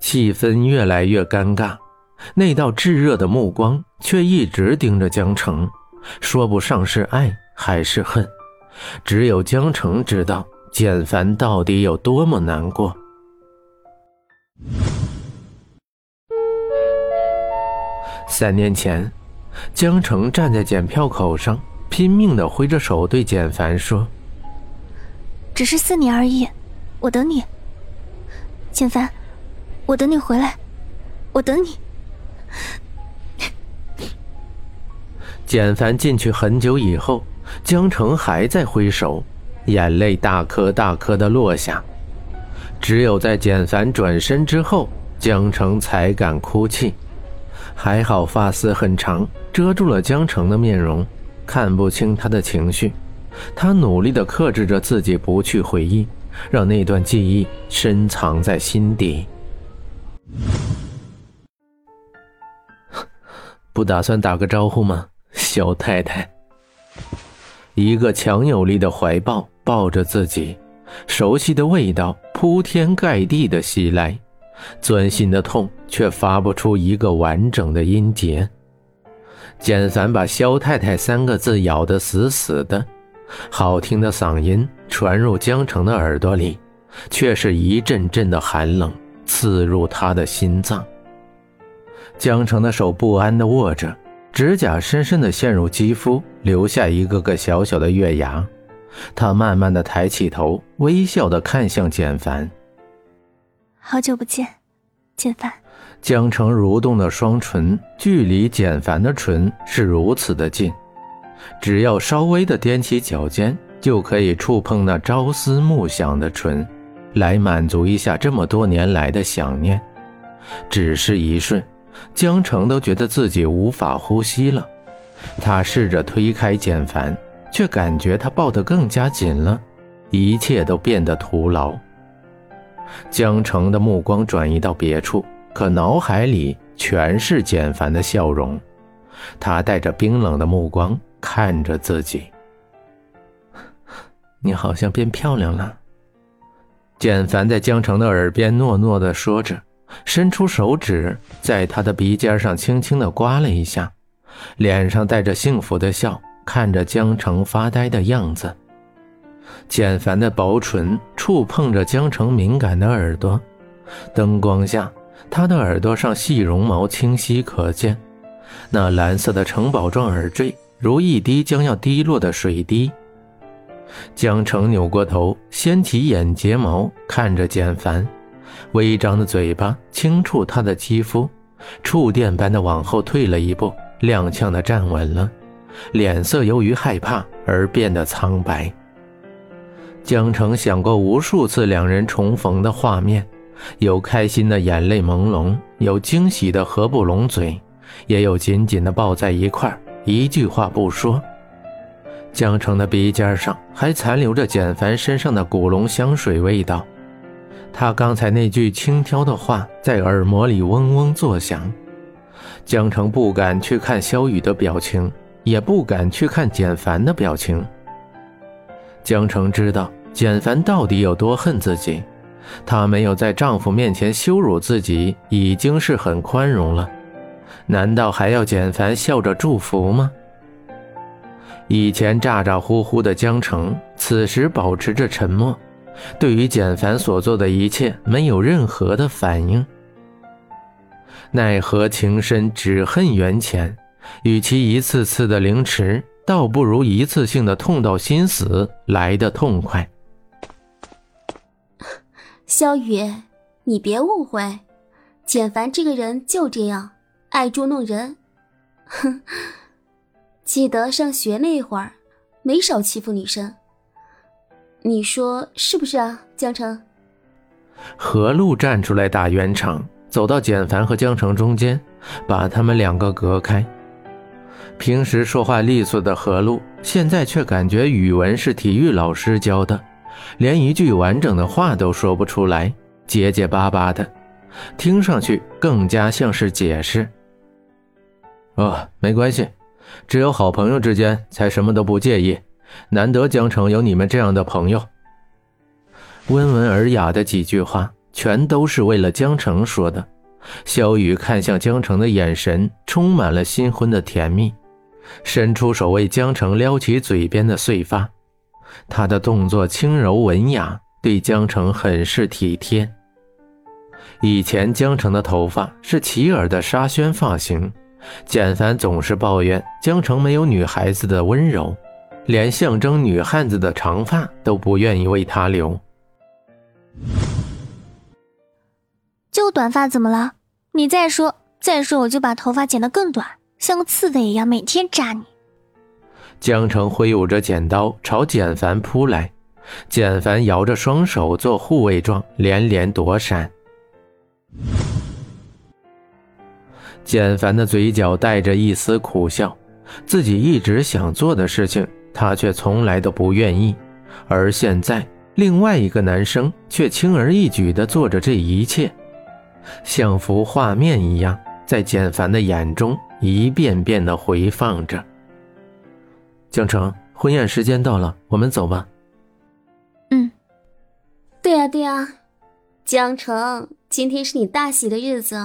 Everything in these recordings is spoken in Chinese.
气氛越来越尴尬，那道炙热的目光却一直盯着江城，说不上是爱还是恨，只有江城知道简凡到底有多么难过。三年前，江城站在检票口上，拼命的挥着手对简凡说：“只是四年而已，我等你，简凡，我等你回来，我等你。”简凡进去很久以后，江城还在挥手，眼泪大颗大颗的落下。只有在简凡转身之后，江城才敢哭泣。还好发丝很长，遮住了江城的面容，看不清他的情绪。他努力地克制着自己不去回忆，让那段记忆深藏在心底。不打算打个招呼吗，小太太？一个强有力的怀抱抱着自己，熟悉的味道铺天盖地的袭来。钻心的痛，却发不出一个完整的音节。简凡把“萧太太”三个字咬得死死的，好听的嗓音传入江城的耳朵里，却是一阵阵的寒冷刺入他的心脏。江城的手不安地握着，指甲深深地陷入肌肤，留下一个个小小的月牙。他慢慢地抬起头，微笑地看向简凡。好久不见，简凡。江城蠕动的双唇，距离简凡的唇是如此的近，只要稍微的踮起脚尖，就可以触碰那朝思暮想的唇，来满足一下这么多年来的想念。只是一瞬，江城都觉得自己无法呼吸了。他试着推开简凡，却感觉他抱得更加紧了，一切都变得徒劳。江城的目光转移到别处，可脑海里全是简凡的笑容。他带着冰冷的目光看着自己。你好像变漂亮了。简凡在江城的耳边糯糯地说着，伸出手指在他的鼻尖上轻轻地刮了一下，脸上带着幸福的笑，看着江城发呆的样子。简凡的薄唇触碰着江城敏感的耳朵，灯光下，他的耳朵上细绒毛清晰可见，那蓝色的城堡状耳坠如一滴将要滴落的水滴。江城扭过头，掀起眼睫毛看着简凡，微张的嘴巴轻触他的肌肤，触电般的往后退了一步，踉跄的站稳了，脸色由于害怕而变得苍白。江城想过无数次两人重逢的画面，有开心的眼泪朦胧，有惊喜的合不拢嘴，也有紧紧的抱在一块一句话不说。江城的鼻尖上还残留着简凡身上的古龙香水味道，他刚才那句轻佻的话在耳膜里嗡嗡作响。江城不敢去看萧雨的表情，也不敢去看简凡的表情。江城知道简凡到底有多恨自己，她没有在丈夫面前羞辱自己，已经是很宽容了。难道还要简凡笑着祝福吗？以前咋咋呼呼的江城，此时保持着沉默，对于简凡所做的一切没有任何的反应。奈何情深只恨缘浅，与其一次次的凌迟。倒不如一次性的痛到心死来的痛快。萧雨，你别误会，简凡这个人就这样，爱捉弄人。哼，记得上学那会儿，没少欺负女生。你说是不是啊，江城？何璐站出来打圆场，走到简凡和江城中间，把他们两个隔开。平时说话利索的何璐，现在却感觉语文是体育老师教的，连一句完整的话都说不出来，结结巴巴的，听上去更加像是解释。哦，没关系，只有好朋友之间才什么都不介意，难得江城有你们这样的朋友。温文尔雅的几句话，全都是为了江城说的。萧雨看向江城的眼神充满了新婚的甜蜜，伸出手为江城撩起嘴边的碎发，他的动作轻柔文雅，对江城很是体贴。以前江城的头发是齐耳的沙宣发型，简凡总是抱怨江城没有女孩子的温柔，连象征女汉子的长发都不愿意为他留。就短发怎么了？你再说再说，我就把头发剪得更短，像个刺猬一样，每天扎你。江城挥舞着剪刀朝简凡扑来，简凡摇着双手做护卫状，连连躲闪。简凡的嘴角带着一丝苦笑，自己一直想做的事情，他却从来都不愿意，而现在，另外一个男生却轻而易举地做着这一切。像幅画面一样，在简凡的眼中一遍遍的回放着。江城，婚宴时间到了，我们走吧。嗯，对呀对呀，江城，今天是你大喜的日子，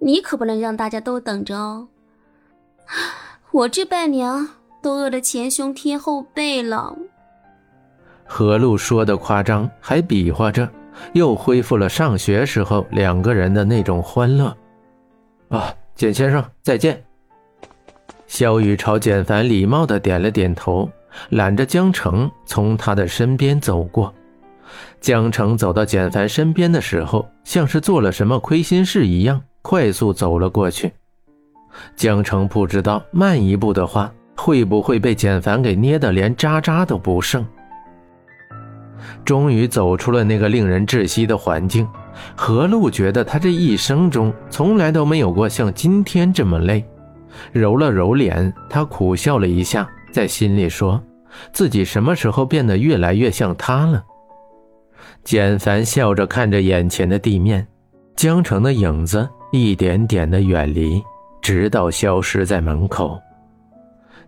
你可不能让大家都等着哦。我这伴娘都饿得前胸贴后背了。何露说的夸张，还比划着。又恢复了上学时候两个人的那种欢乐。啊，简先生，再见。萧雨朝简凡礼貌的点了点头，揽着江城从他的身边走过。江城走到简凡身边的时候，像是做了什么亏心事一样，快速走了过去。江城不知道慢一步的话，会不会被简凡给捏得连渣渣都不剩。终于走出了那个令人窒息的环境，何露觉得他这一生中从来都没有过像今天这么累。揉了揉脸，他苦笑了一下，在心里说：“自己什么时候变得越来越像他了？”简凡笑着看着眼前的地面，江城的影子一点点的远离，直到消失在门口。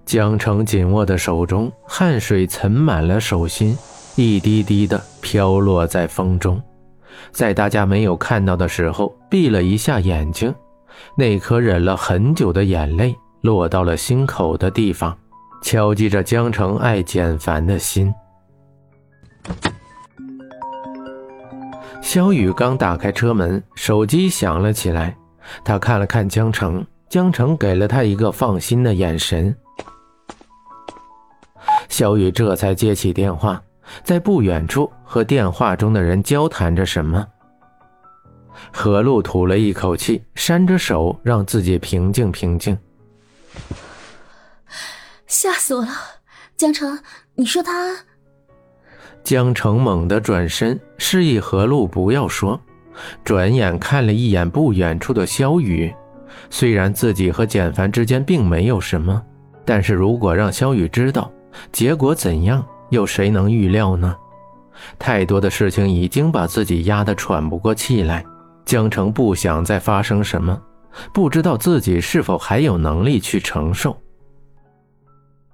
江城紧握的手中，汗水涔满了手心。一滴滴的飘落在风中，在大家没有看到的时候，闭了一下眼睛，那颗忍了很久的眼泪落到了心口的地方，敲击着江城爱简凡的心。萧雨刚打开车门，手机响了起来，他看了看江城，江城给了他一个放心的眼神，小雨这才接起电话。在不远处和电话中的人交谈着什么。何露吐了一口气，扇着手让自己平静平静。吓死我了，江城，你说他？江城猛地转身，示意何露不要说，转眼看了一眼不远处的萧雨。虽然自己和简凡之间并没有什么，但是如果让萧雨知道，结果怎样？又谁能预料呢？太多的事情已经把自己压得喘不过气来。江城不想再发生什么，不知道自己是否还有能力去承受。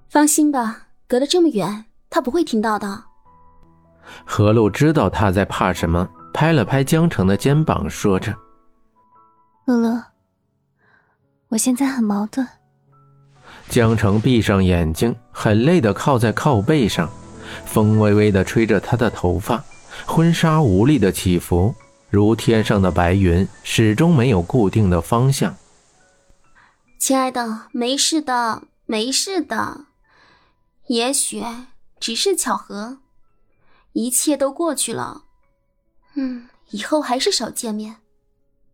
放心吧，隔得这么远，他不会听到的。何露知道他在怕什么，拍了拍江城的肩膀，说着：“乐乐，我现在很矛盾。”江城闭上眼睛，很累的靠在靠背上。风微微的吹着他的头发，婚纱无力的起伏，如天上的白云，始终没有固定的方向。亲爱的，没事的，没事的，也许只是巧合，一切都过去了。嗯，以后还是少见面。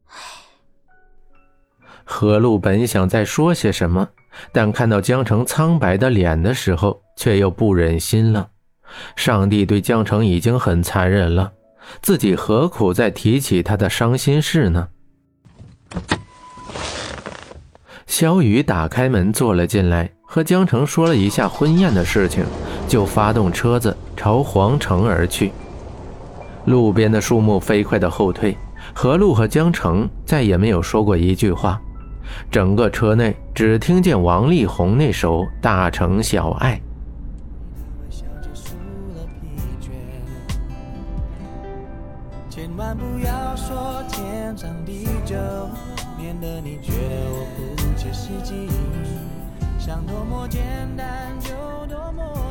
唉。何露本想再说些什么，但看到江城苍白的脸的时候，却又不忍心了。上帝对江城已经很残忍了，自己何苦再提起他的伤心事呢？萧雨打开门坐了进来，和江城说了一下婚宴的事情，就发动车子朝皇城而去。路边的树木飞快的后退，何路和江城再也没有说过一句话，整个车内只听见王力宏那首《大城小爱》。千万不要说天长地久，免得你觉得我不切实际，想多么简单就多么